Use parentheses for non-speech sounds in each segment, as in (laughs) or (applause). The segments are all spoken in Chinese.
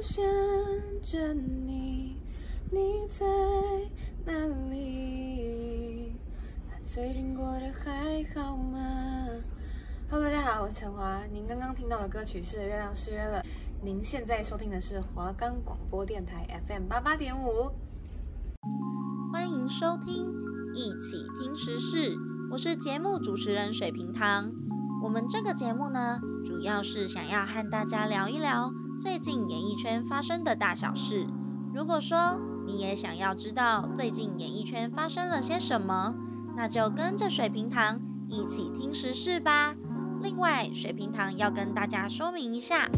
想着你，你在哪里？最近过得还好吗？Hello，大家好，我是陈华。您刚刚听到的歌曲是《月亮失约了》。您现在收听的是华冈广播电台 FM 八八点五。欢迎收听一起听时事，我是节目主持人水瓶糖。我们这个节目呢，主要是想要和大家聊一聊最近演艺圈发生的大小事。如果说你也想要知道最近演艺圈发生了些什么，那就跟着水瓶糖一起听时事吧。另外，水瓶糖要跟大家说明一下，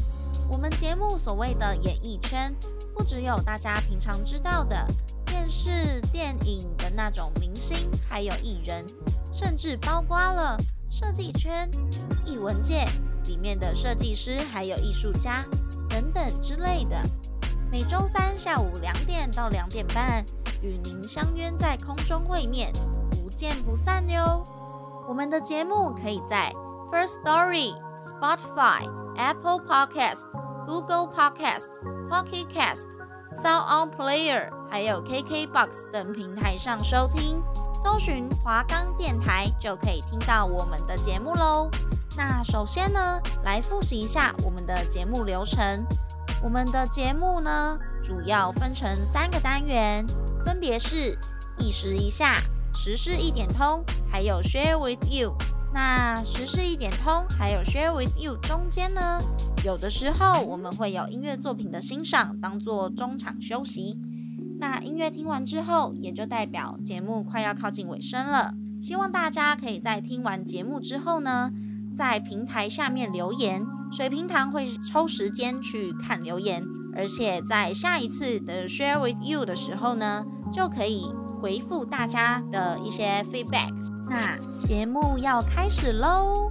我们节目所谓的演艺圈，不只有大家平常知道的电视、电影的那种明星，还有艺人，甚至包括了。设计圈、艺文界里面的设计师，还有艺术家等等之类的，每周三下午两点到两点半，与您相约在空中会面，不见不散哟。我们的节目可以在 First Story、Spotify、Apple Podcast、Google Podcast、Pocket Cast、Sound On Player，还有 KKBox 等平台上收听。搜寻华冈电台就可以听到我们的节目喽。那首先呢，来复习一下我们的节目流程。我们的节目呢，主要分成三个单元，分别是一时一下、时事一点通，还有 Share with You。那时事一点通还有 Share with You 中间呢，有的时候我们会有音乐作品的欣赏，当做中场休息。那音乐听完之后，也就代表节目快要靠近尾声了。希望大家可以在听完节目之后呢，在平台下面留言，水瓶糖会抽时间去看留言，而且在下一次的 Share with You 的时候呢，就可以回复大家的一些 feedback。那节目要开始喽！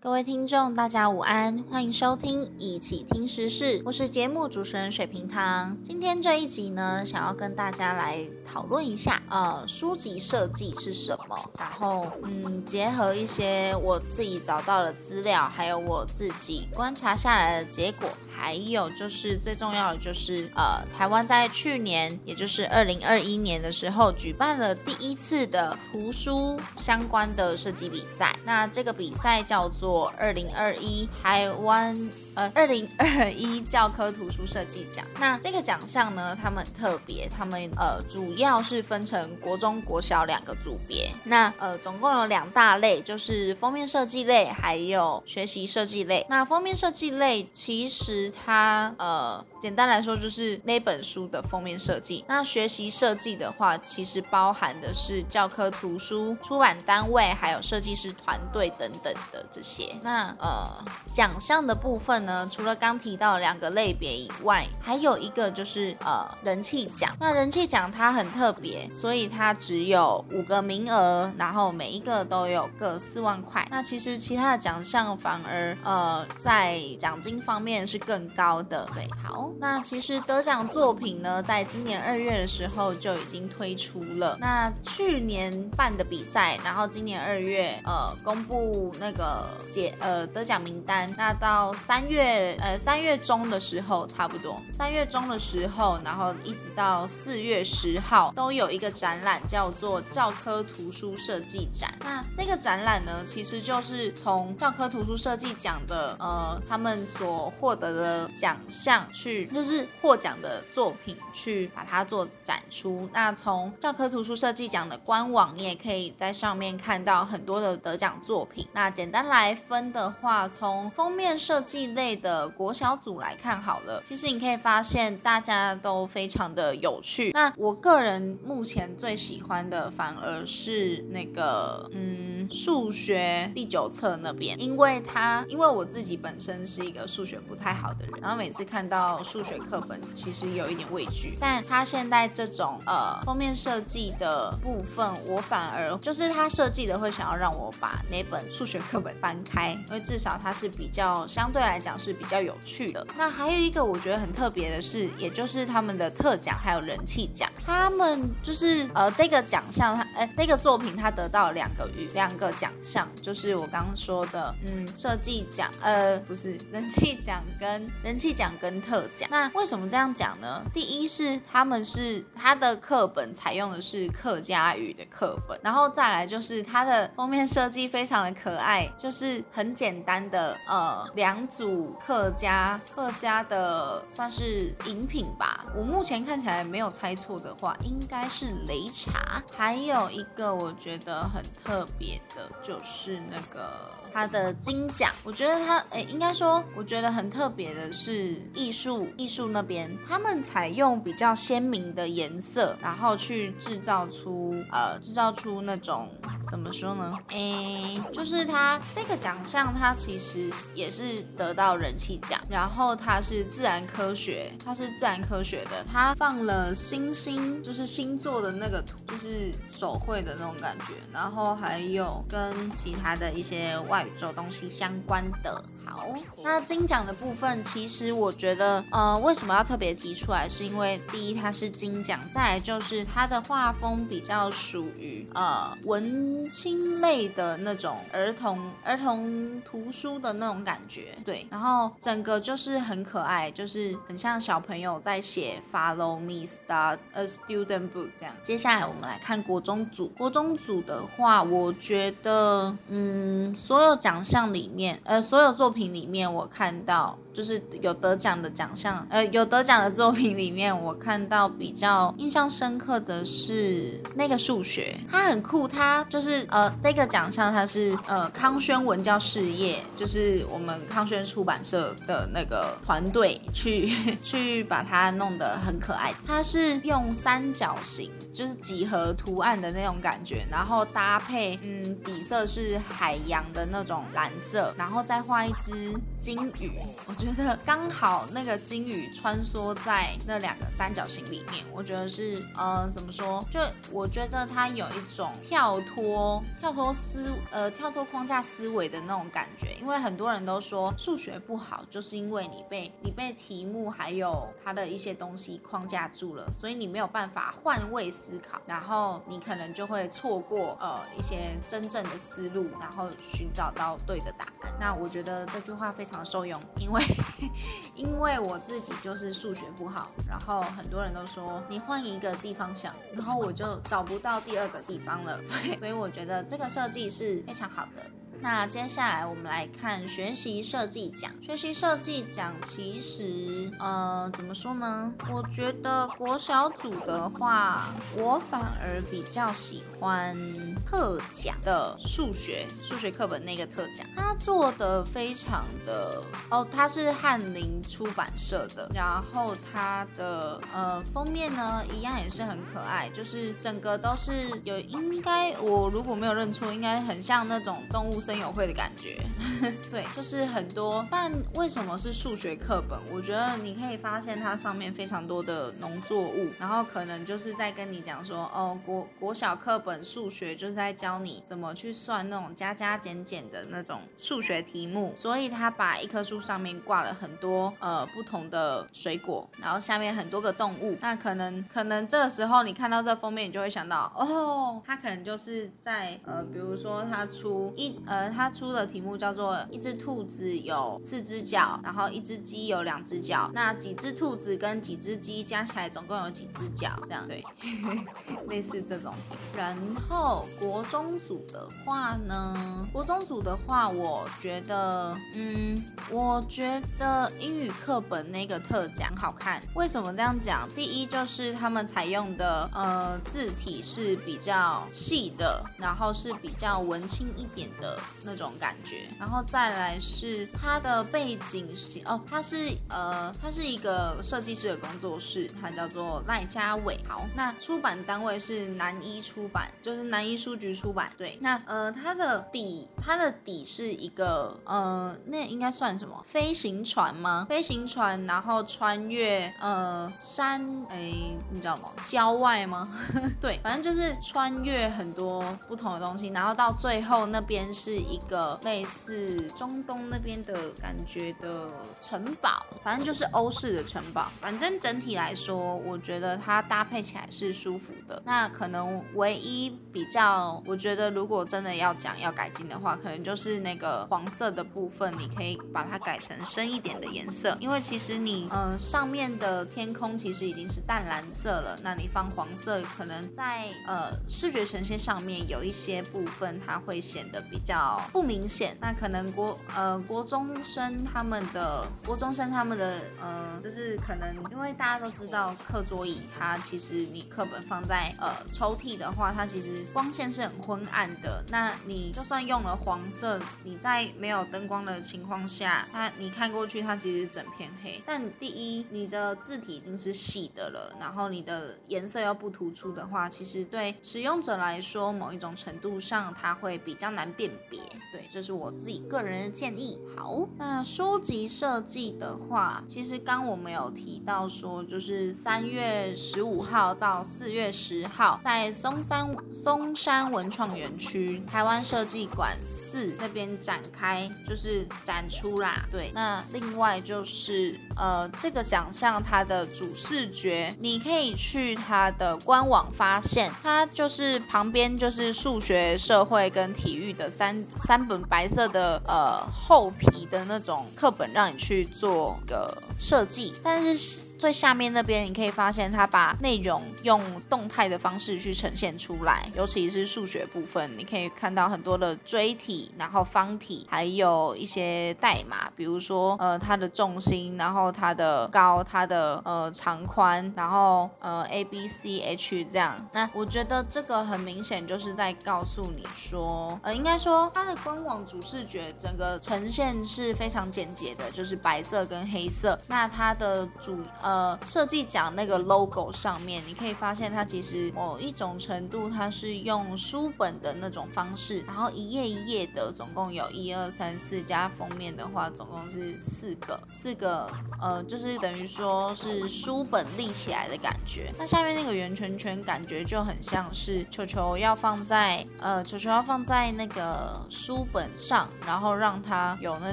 各位听众，大家午安，欢迎收听一起听时事，我是节目主持人水瓶糖。今天这一集呢，想要跟大家来讨论一下，呃，书籍设计是什么，然后，嗯，结合一些我自己找到的资料，还有我自己观察下来的结果。还有就是最重要的就是，呃，台湾在去年，也就是二零二一年的时候，举办了第一次的图书相关的设计比赛。那这个比赛叫做二零二一台湾。呃，二零二一教科图书设计奖，那这个奖项呢，他们特别，他们呃主要是分成国中国小两个组别，那呃总共有两大类，就是封面设计类还有学习设计类。那封面设计类其实它呃简单来说就是那本书的封面设计，那学习设计的话，其实包含的是教科图书出版单位还有设计师团队等等的这些。那呃奖项的部分。呢，除了刚提到两个类别以外，还有一个就是呃人气奖。那人气奖它很特别，所以它只有五个名额，然后每一个都有各四万块。那其实其他的奖项反而呃在奖金方面是更高的。对，好，那其实得奖作品呢，在今年二月的时候就已经推出了。那去年办的比赛，然后今年二月呃公布那个解呃得奖名单，那到三月。月呃三月中的时候差不多，三月中的时候，然后一直到四月十号都有一个展览，叫做教科图书设计展。那这个展览呢，其实就是从教科图书设计奖的呃他们所获得的奖项去，就是获奖的作品去把它做展出。那从教科图书设计奖的官网，你也可以在上面看到很多的得奖作品。那简单来分的话，从封面设计类。的国小组来看好了，其实你可以发现大家都非常的有趣。那我个人目前最喜欢的反而是那个嗯数学第九册那边，因为他因为我自己本身是一个数学不太好的人，然后每次看到数学课本其实有一点畏惧，但他现在这种呃封面设计的部分，我反而就是他设计的会想要让我把那本数学课本翻开，因为至少它是比较相对来讲是比较有趣的。那还有一个我觉得很特别的是，也就是他们的特奖还有人气奖，他们就是呃这个奖项，他哎这个作品他得到两个与两个奖项，就是我刚刚说的，嗯，设计奖，呃不是人气奖跟人气奖跟特那为什么这样讲呢？第一是他们是他的课本采用的是客家语的课本，然后再来就是它的封面设计非常的可爱，就是很简单的呃两组客家客家的算是饮品吧。我目前看起来没有猜错的话，应该是擂茶。还有一个我觉得很特别的就是那个。它的金奖，我觉得它，诶，应该说，我觉得很特别的是艺术艺术那边，他们采用比较鲜明的颜色，然后去制造出，呃，制造出那种。怎么说呢？诶，就是它这个奖项，它其实也是得到人气奖。然后它是自然科学，它是自然科学的，它放了星星，就是星座的那个图，就是手绘的那种感觉。然后还有跟其他的一些外宇宙东西相关的。好，那金奖的部分，其实我觉得，呃，为什么要特别提出来？是因为第一，它是金奖，再来就是它的画风比较属于呃文青类的那种儿童儿童图书的那种感觉，对。然后整个就是很可爱，就是很像小朋友在写 Follow me, start a student book 这样。接下来我们来看国中组，国中组的话，我觉得，嗯，所有奖项里面，呃，所有作品里面，我看到。就是有得奖的奖项，呃，有得奖的作品里面，我看到比较印象深刻的是那个数学，它很酷，它就是呃，这个奖项它是呃康轩文教事业，就是我们康轩出版社的那个团队去 (laughs) 去把它弄得很可爱，它是用三角形，就是几何图案的那种感觉，然后搭配嗯底色是海洋的那种蓝色，然后再画一只金鱼，我觉觉得刚好那个金鱼穿梭在那两个三角形里面，我觉得是，呃，怎么说？就我觉得它有一种跳脱、跳脱思，呃，跳脱框架思维的那种感觉。因为很多人都说数学不好，就是因为你被你被题目还有它的一些东西框架住了，所以你没有办法换位思考，然后你可能就会错过呃一些真正的思路，然后寻找到对的答案。那我觉得这句话非常受用，因为。(laughs) 因为我自己就是数学不好，然后很多人都说你换一个地方想，然后我就找不到第二个地方了，(laughs) 所以我觉得这个设计是非常好的。那接下来我们来看学习设计奖。学习设计奖其实，呃，怎么说呢？我觉得国小组的话，我反而比较喜欢特奖的数学数学课本那个特奖，他做的非常的哦，他是翰林出版社的，然后他的呃封面呢，一样也是很可爱，就是整个都是有应该我如果没有认错，应该很像那种动物森。有会的感觉，(laughs) 对，就是很多。但为什么是数学课本？我觉得你可以发现它上面非常多的农作物，然后可能就是在跟你讲说，哦，国国小课本数学就是在教你怎么去算那种加加减减的那种数学题目。所以他把一棵树上面挂了很多呃不同的水果，然后下面很多个动物。那可能可能这个时候你看到这封面，你就会想到，哦，他可能就是在呃，比如说他出一呃。他出的题目叫做一只兔子有四只脚，然后一只鸡有两只脚，那几只兔子跟几只鸡加起来总共有几只脚？这样对，(laughs) 类似这种题。然后国中组的话呢，国中组的话，我觉得，嗯，我觉得英语课本那个特讲好看。为什么这样讲？第一就是他们采用的呃字体是比较细的，然后是比较文青一点的。那种感觉，然后再来是它的背景是哦，它是呃，它是一个设计师的工作室，它叫做赖家伟。好，那出版单位是南一出版，就是南一书局出版。对，那呃，它的底，它的底是一个呃，那应该算什么？飞行船吗？飞行船，然后穿越呃山，哎，你知道吗？郊外吗？(laughs) 对，反正就是穿越很多不同的东西，然后到最后那边是是一个类似中东那边的感觉的城堡，反正就是欧式的城堡。反正整体来说，我觉得它搭配起来是舒服的。那可能唯一比较，我觉得如果真的要讲要改进的话，可能就是那个黄色的部分，你可以把它改成深一点的颜色，因为其实你呃上面的天空其实已经是淡蓝色了，那你放黄色，可能在呃视觉呈现上面有一些部分它会显得比较不明显。那可能国呃国中生他们的国中生他们的呃就是可能因为大家都知道课桌椅它其实你课本放在呃抽屉的话，它其实光线是很昏暗的。那你就算用了黄色，你在没有灯光的情况下，它你看过去它其实整片黑。但第一，你的字体已经是细的了，然后你的颜色又不突出的话，其实对使用者来说，某一种程度上它会比较难辨别。对，这是我自己个人的建议。好，那书籍设计的话，其实刚我们有提到说，就是三月十五号到四月十号，在松山松山文创园区台湾设计馆四那边展开，就是展出啦。对，那另外就是呃，这个奖项它的主视觉，你可以去它的官网发现，它就是旁边就是数学、社会跟体育的三三本白色的呃厚皮的那种课本，让你去做个设计，但是。最下面那边，你可以发现它把内容用动态的方式去呈现出来，尤其是数学部分，你可以看到很多的锥体，然后方体，还有一些代码，比如说呃它的重心，然后它的高，它的呃长宽，然后呃 A B C H 这样。那我觉得这个很明显就是在告诉你说，呃应该说它的官网主视觉整个呈现是非常简洁的，就是白色跟黑色。那它的主呃。呃，设计奖那个 logo 上面，你可以发现它其实某一种程度，它是用书本的那种方式，然后一页一页的，总共有一二三四加封面的话，总共是四个，四个，呃，就是等于说是书本立起来的感觉。那下面那个圆圈圈，感觉就很像是球球要放在，呃，球球要放在那个书本上，然后让它有那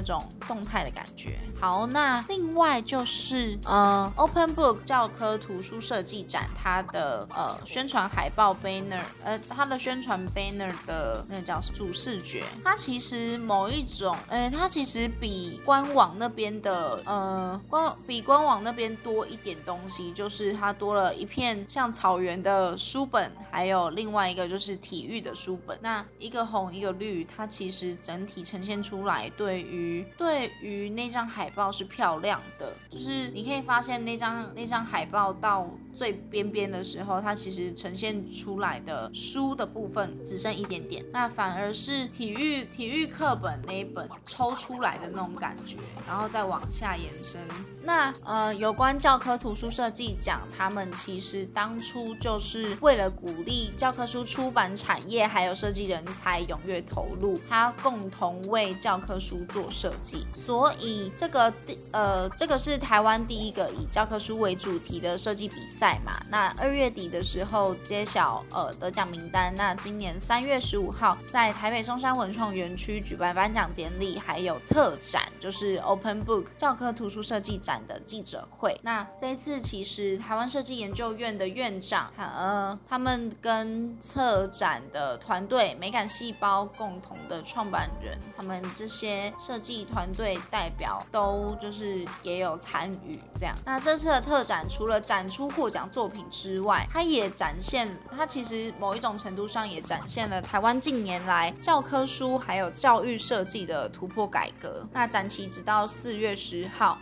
种动态的感觉。好，那另外就是，呃，Open Book 教科图书设计展，它的呃宣传海报 banner，呃，它的宣传 banner 的那个叫主视觉，它其实某一种，呃，它其实比官网那边的，呃，官比官网那边多一点东西，就是它多了一片像草原的书本，还有另外一个就是体育的书本，那一个红一个绿，它其实整体呈现出来，对于对于那张。海报是漂亮的，就是你可以发现那那张那张海报到最边边的时候，它其实呈现出来的书的部分只剩一点点，那反而是体育体育课本那一本抽出来的那种感觉，然后再往下延伸。那呃，有关教科图书设计奖，他们其实当初就是为了鼓励教科书出版产业还有设计人才踊跃投入，他共同为教科书做设计，所以这个第呃，这个是台湾第一个以教科书为主题的设计比赛赛嘛。那二月底的时候揭晓呃得奖名单，那今年三月十五号在台北松山文创园区举办颁奖典礼，还有特展，就是 Open Book 教科图书设计展。的记者会，那这一次其实台湾设计研究院的院长，呃，他们跟策展的团队美感细胞共同的创办人，他们这些设计团队代表都就是也有参与这样。那这次的特展除了展出获奖作品之外，它也展现，它其实某一种程度上也展现了台湾近年来教科书还有教育设计的突破改革。那展期直到四月十号。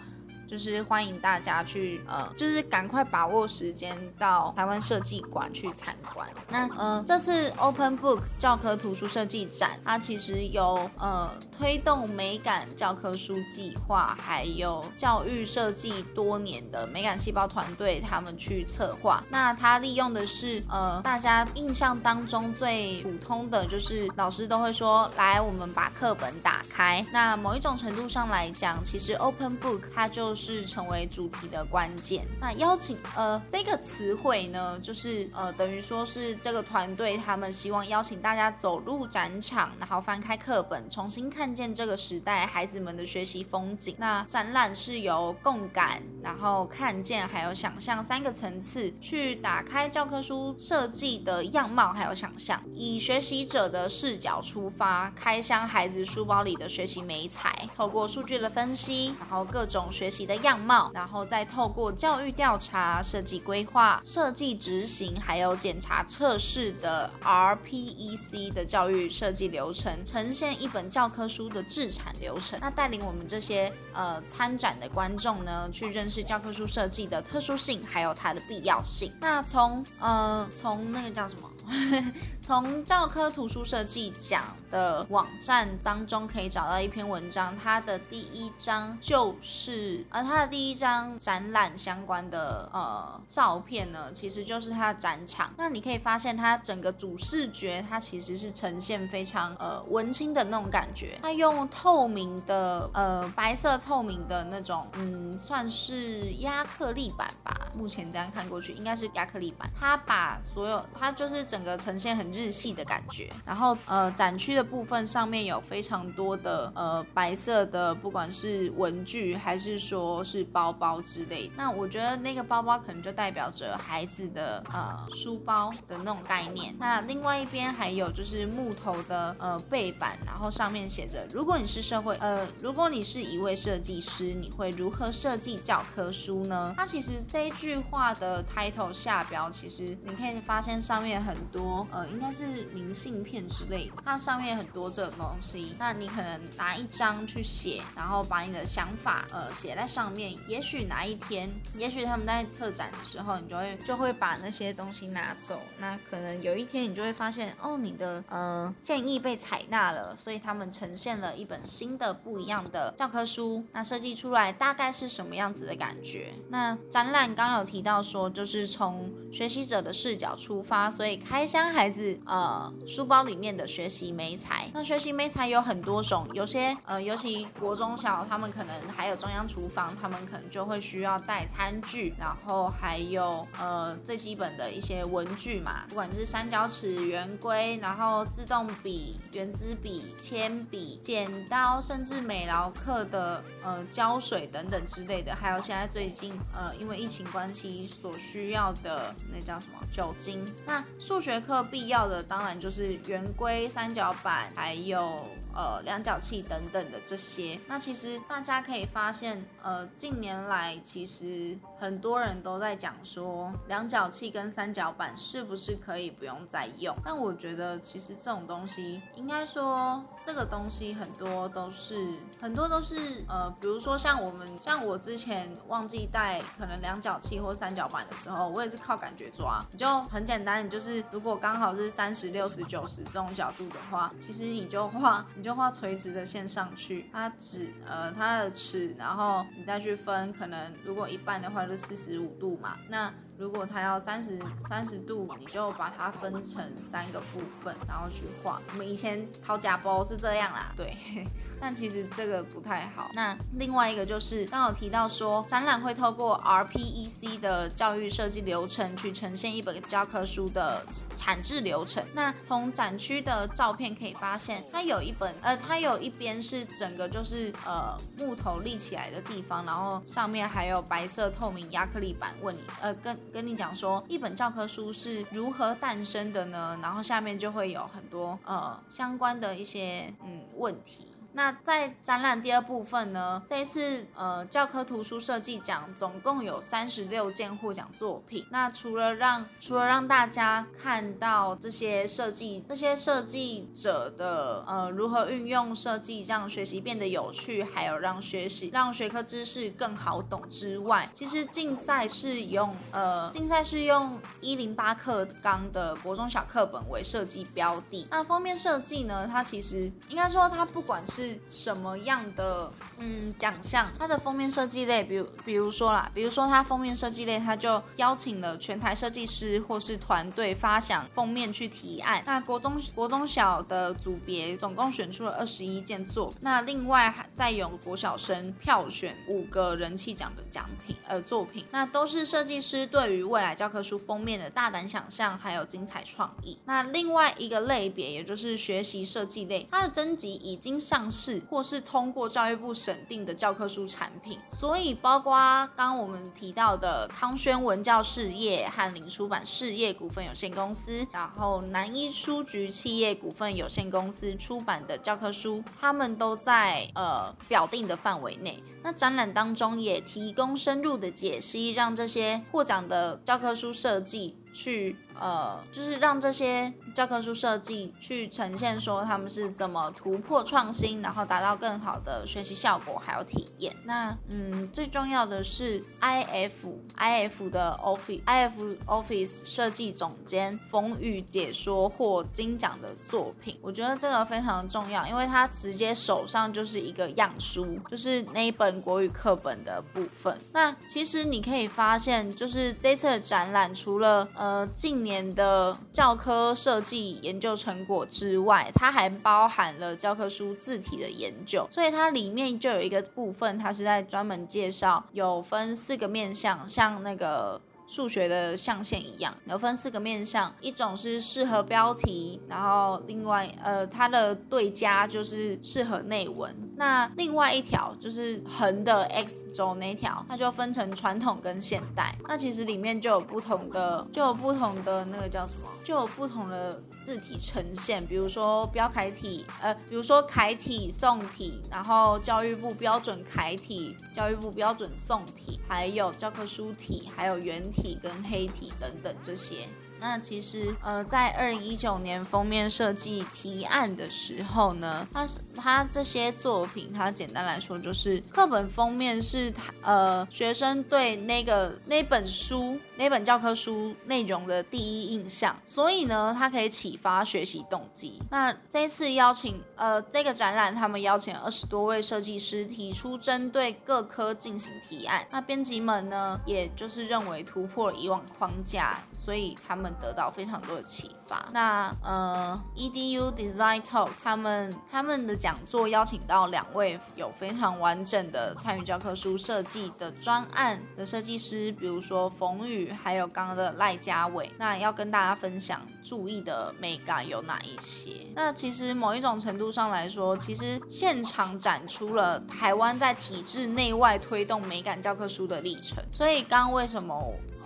就是欢迎大家去呃，就是赶快把握时间到台湾设计馆去参观。那呃，这次 Open Book 教科图书设计展，它其实有呃推动美感教科书计划，还有教育设计多年的美感细胞团队，他们去策划。那它利用的是呃大家印象当中最普通的，就是老师都会说，来，我们把课本打开。那某一种程度上来讲，其实 Open Book 它就是成为主题的关键。那邀请呃这个词汇呢，就是呃等于说是这个团队他们希望邀请大家走入展场，然后翻开课本，重新看见这个时代孩子们的学习风景。那展览是由共感、然后看见还有想象三个层次去打开教科书设计的样貌，还有想象，以学习者的视角出发，开箱孩子书包里的学习美彩，透过数据的分析，然后各种学习的样貌，然后再透过教育调查、设计规划、设计执行，还有检查测试的 RPEC 的教育设计流程，呈现一本教科书的制产流程。那带领我们这些呃参展的观众呢，去认识教科书设计的特殊性，还有它的必要性。那从呃从那个叫什么？(laughs) 从教科图书设计奖的网站当中可以找到一篇文章，它的第一张就是，呃，它的第一张展览相关的呃照片呢，其实就是它的展场。那你可以发现，它整个主视觉它其实是呈现非常呃文青的那种感觉。它用透明的呃白色透明的那种，嗯，算是亚克力板吧。目前这样看过去，应该是亚克力板。它把所有，它就是整个呈现很日系的感觉。然后呃展区的部分上面有非常多的呃白色的，不管是文具还是说是包包之类。那我觉得那个包包可能就代表着孩子的呃书包的那种概念。那另外一边还有就是木头的呃背板，然后上面写着：如果你是社会呃如果你是一位设计师，你会如何设计教科书呢？它其实这一句话的 title 下标，其实你可以发现上面很很多呃应该是明信片之类的，它上面很多这种东西。那你可能拿一张去写，然后把你的想法呃写在上面。也许哪一天，也许他们在策展的时候，你就会就会把那些东西拿走。那可能有一天你就会发现，哦，你的呃建议被采纳了，所以他们呈现了一本新的不一样的教科书。那设计出来大概是什么样子的感觉？那展览刚有提到说，就是从学习者的视角出发，所以开箱孩子呃书包里面的学习美材。那学习美材有很多种，有些呃尤其国中小，他们可能还有中央厨房，他们可能就会需要带餐具，然后还有呃最基本的一些文具嘛，不管是三角尺、圆规，然后自动笔、原子笔、铅笔、剪刀，甚至美劳课的呃胶水等等之类的，还有现在最近呃因为疫情关系所需要的那叫什么酒精。那数学课必要的当然就是圆规、三角板，还有。呃，量角器等等的这些，那其实大家可以发现，呃，近年来其实很多人都在讲说，量角器跟三角板是不是可以不用再用？但我觉得其实这种东西，应该说这个东西很多都是很多都是呃，比如说像我们像我之前忘记带可能量角器或三角板的时候，我也是靠感觉抓，你就很简单，你就是如果刚好是三十六十九十这种角度的话，其实你就画。你就画垂直的线上去，它尺呃它的尺，然后你再去分，可能如果一半的话就四十五度嘛，那。如果它要三十三十度，你就把它分成三个部分，然后去画。我们以前掏假包是这样啦，对。(laughs) 但其实这个不太好。那另外一个就是刚有提到说，展览会透过 RPEC 的教育设计流程去呈现一本教科书的产制流程。那从展区的照片可以发现，它有一本呃，它有一边是整个就是呃木头立起来的地方，然后上面还有白色透明亚克力板，问你呃跟。跟你讲说，一本教科书是如何诞生的呢？然后下面就会有很多呃相关的一些嗯问题。那在展览第二部分呢，这一次呃教科图书设计奖总共有三十六件获奖作品。那除了让除了让大家看到这些设计这些设计者的呃如何运用设计让学习变得有趣，还有让学习让学科知识更好懂之外，其实竞赛是用呃竞赛是用一零八课纲的国中小课本为设计标的。那封面设计呢，它其实应该说它不管是什么样的嗯奖项，它的封面设计类，比如比如说啦，比如说它封面设计类，它就邀请了全台设计师或是团队发想封面去提案。那国中国中小的组别总共选出了二十一件作品，那另外还再有国小生票选五个人气奖的奖品呃作品，那都是设计师对于未来教科书封面的大胆想象还有精彩创意。那另外一个类别也就是学习设计类，它的征集已经上市或是通过教育部审定的教科书产品，所以包括刚刚我们提到的康轩文教事业翰林出版事业股份有限公司，然后南一书局企业股份有限公司出版的教科书，他们都在呃表定的范围内。那展览当中也提供深入的解析，让这些获奖的教科书设计去。呃，就是让这些教科书设计去呈现说他们是怎么突破创新，然后达到更好的学习效果还有体验。那嗯，最重要的是 IF IF 的 Office IF Office 设计总监冯宇解说获金奖的作品，我觉得这个非常重要，因为他直接手上就是一个样书，就是那一本国语课本的部分。那其实你可以发现，就是这次的展览除了呃近年的教科设计研究成果之外，它还包含了教科书字体的研究，所以它里面就有一个部分，它是在专门介绍，有分四个面向，像那个。数学的象限一样，有分四个面向，一种是适合标题，然后另外呃它的对家就是适合内文，那另外一条就是横的 X 轴那条，它就分成传统跟现代，那其实里面就有不同的，就有不同的那个叫什么，就有不同的。字体呈现，比如说标楷体，呃，比如说楷体、宋体，然后教育部标准楷体、教育部标准宋体，还有教科书体，还有圆体跟黑体等等这些。那其实，呃，在二零一九年封面设计提案的时候呢，它是它这些作品，它简单来说就是课本封面是它呃学生对那个那本书那本教科书内容的第一印象，所以呢，它可以启发学习动机。那这次邀请呃这个展览，他们邀请二十多位设计师提出针对各科进行提案。那编辑们呢，也就是认为突破了以往框架，所以他们。得到非常多的启那呃，EDU Design Talk 他们他们的讲座邀请到两位有非常完整的参与教科书设计的专案的设计师，比如说冯宇，还有刚刚的赖家伟。那要跟大家分享注意的美感有哪一些？那其实某一种程度上来说，其实现场展出了台湾在体制内外推动美感教科书的历程。所以刚刚为什么？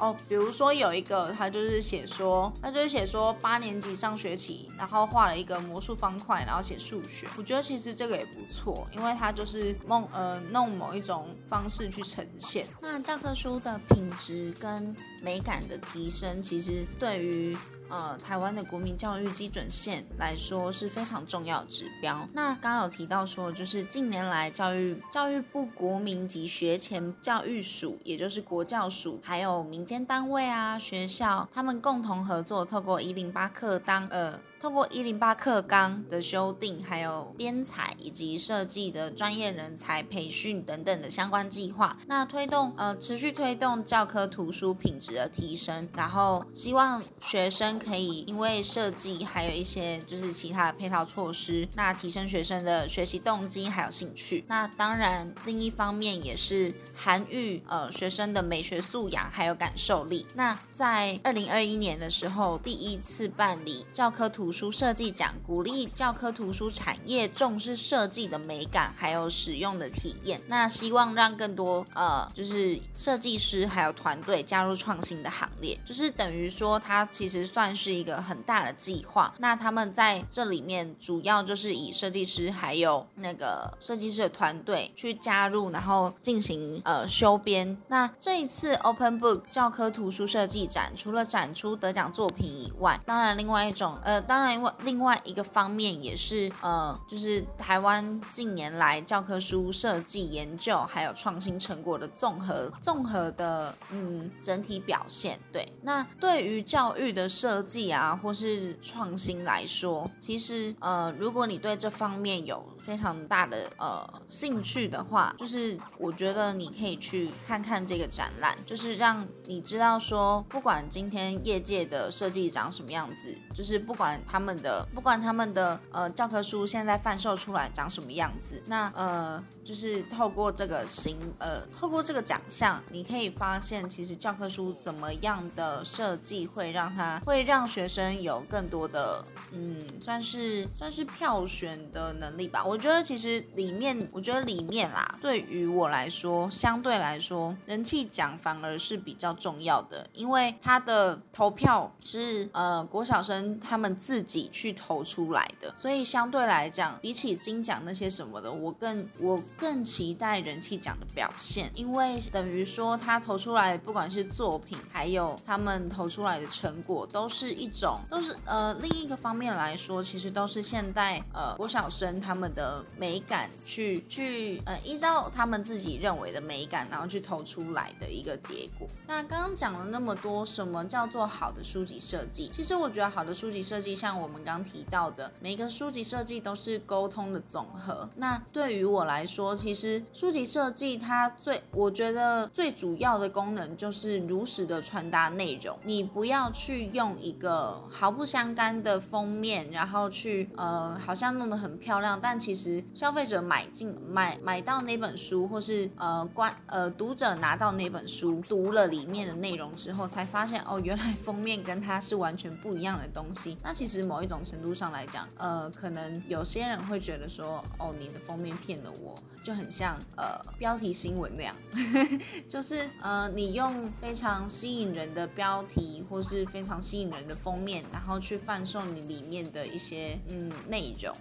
哦，比如说有一个，他就是写说，他就是写说八年级上学期，然后画了一个魔术方块，然后写数学。我觉得其实这个也不错，因为他就是梦呃弄某一种方式去呈现。那教科书的品质跟美感的提升，其实对于。呃，台湾的国民教育基准线来说是非常重要指标。那刚刚有提到说，就是近年来教育教育部国民及学前教育署，也就是国教署，还有民间单位啊、学校，他们共同合作，透过一零八课纲，呃。通过一零八课纲的修订，还有编采以及设计的专业人才培训等等的相关计划，那推动呃持续推动教科图书品质的提升，然后希望学生可以因为设计还有一些就是其他的配套措施，那提升学生的学习动机还有兴趣。那当然另一方面也是涵育呃学生的美学素养还有感受力。那在二零二一年的时候，第一次办理教科图。书设计奖，鼓励教科图书产业重视设计的美感，还有使用的体验。那希望让更多呃，就是设计师还有团队加入创新的行列，就是等于说它其实算是一个很大的计划。那他们在这里面主要就是以设计师还有那个设计师的团队去加入，然后进行呃修编。那这一次 Open Book 教科图书设计展，除了展出得奖作品以外，当然另外一种呃，当另外另外一个方面也是呃，就是台湾近年来教科书设计研究还有创新成果的综合综合的嗯整体表现。对，那对于教育的设计啊，或是创新来说，其实呃，如果你对这方面有非常大的呃兴趣的话，就是我觉得你可以去看看这个展览，就是让你知道说，不管今天业界的设计长什么样子，就是不管他们的不管他们的呃教科书现在贩售出来长什么样子，那呃就是透过这个行呃透过这个奖项，你可以发现其实教科书怎么样的设计会让它会让学生有更多的嗯算是算是票选的能力吧。我觉得其实里面我觉得里面啦，对于我来说相对来说人气奖反而是比较重要的，因为他的投票是呃国小生他们自自己去投出来的，所以相对来讲，比起金奖那些什么的，我更我更期待人气奖的表现，因为等于说他投出来不管是作品，还有他们投出来的成果，都是一种都是呃另一个方面来说，其实都是现代呃国小生他们的美感去去呃依照他们自己认为的美感，然后去投出来的一个结果。那刚刚讲了那么多，什么叫做好的书籍设计？其实我觉得好的书籍设计，像我们刚提到的，每个书籍设计都是沟通的总和。那对于我来说，其实书籍设计它最，我觉得最主要的功能就是如实的传达内容。你不要去用一个毫不相干的封面，然后去呃好像弄得很漂亮，但其实消费者买进买买到那本书，或是呃观呃读者拿到那本书读了。里面的内容之后，才发现哦，原来封面跟它是完全不一样的东西。那其实某一种程度上来讲，呃，可能有些人会觉得说，哦，你的封面骗了我，就很像呃标题新闻那样，(laughs) 就是呃你用非常吸引人的标题或是非常吸引人的封面，然后去贩售你里面的一些嗯内容。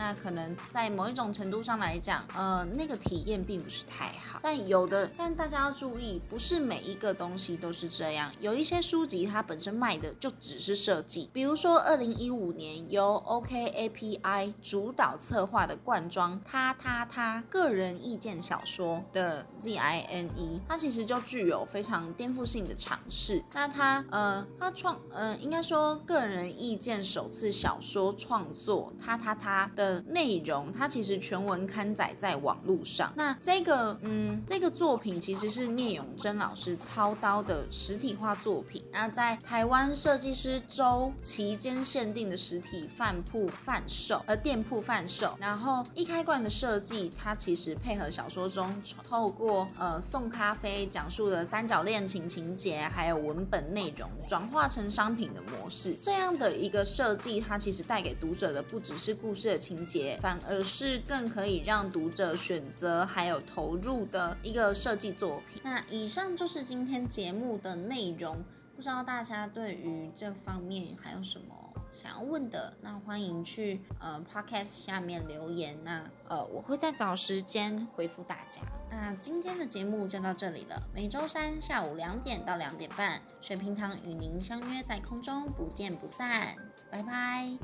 那可能在某一种程度上来讲，呃，那个体验并不是太好。但有的，但大家要注意，不是每一个东西都是这样。有一些书籍它本身卖的就只是设计，比如说二零一五年由 OKAPI 主导策划的罐装他他他个人意见小说的 ZINE，它其实就具有非常颠覆性的尝试。那它呃，它创呃，应该说个人意见首次小说创作他他他的。内容它其实全文刊载在网络上。那这个嗯，这个作品其实是聂永真老师操刀的实体化作品。那在台湾设计师周期间限定的实体饭铺贩售，呃，店铺贩售。然后一开罐的设计，它其实配合小说中透过呃送咖啡讲述的三角恋情情节，还有文本内容转化成商品的模式。这样的一个设计，它其实带给读者的不只是故事的情。节反而是更可以让读者选择还有投入的一个设计作品。那以上就是今天节目的内容，不知道大家对于这方面还有什么想要问的？那欢迎去呃 Podcast 下面留言，那呃我会再找时间回复大家。那今天的节目就到这里了，每周三下午两点到两点半，水瓶堂与您相约在空中，不见不散，拜拜。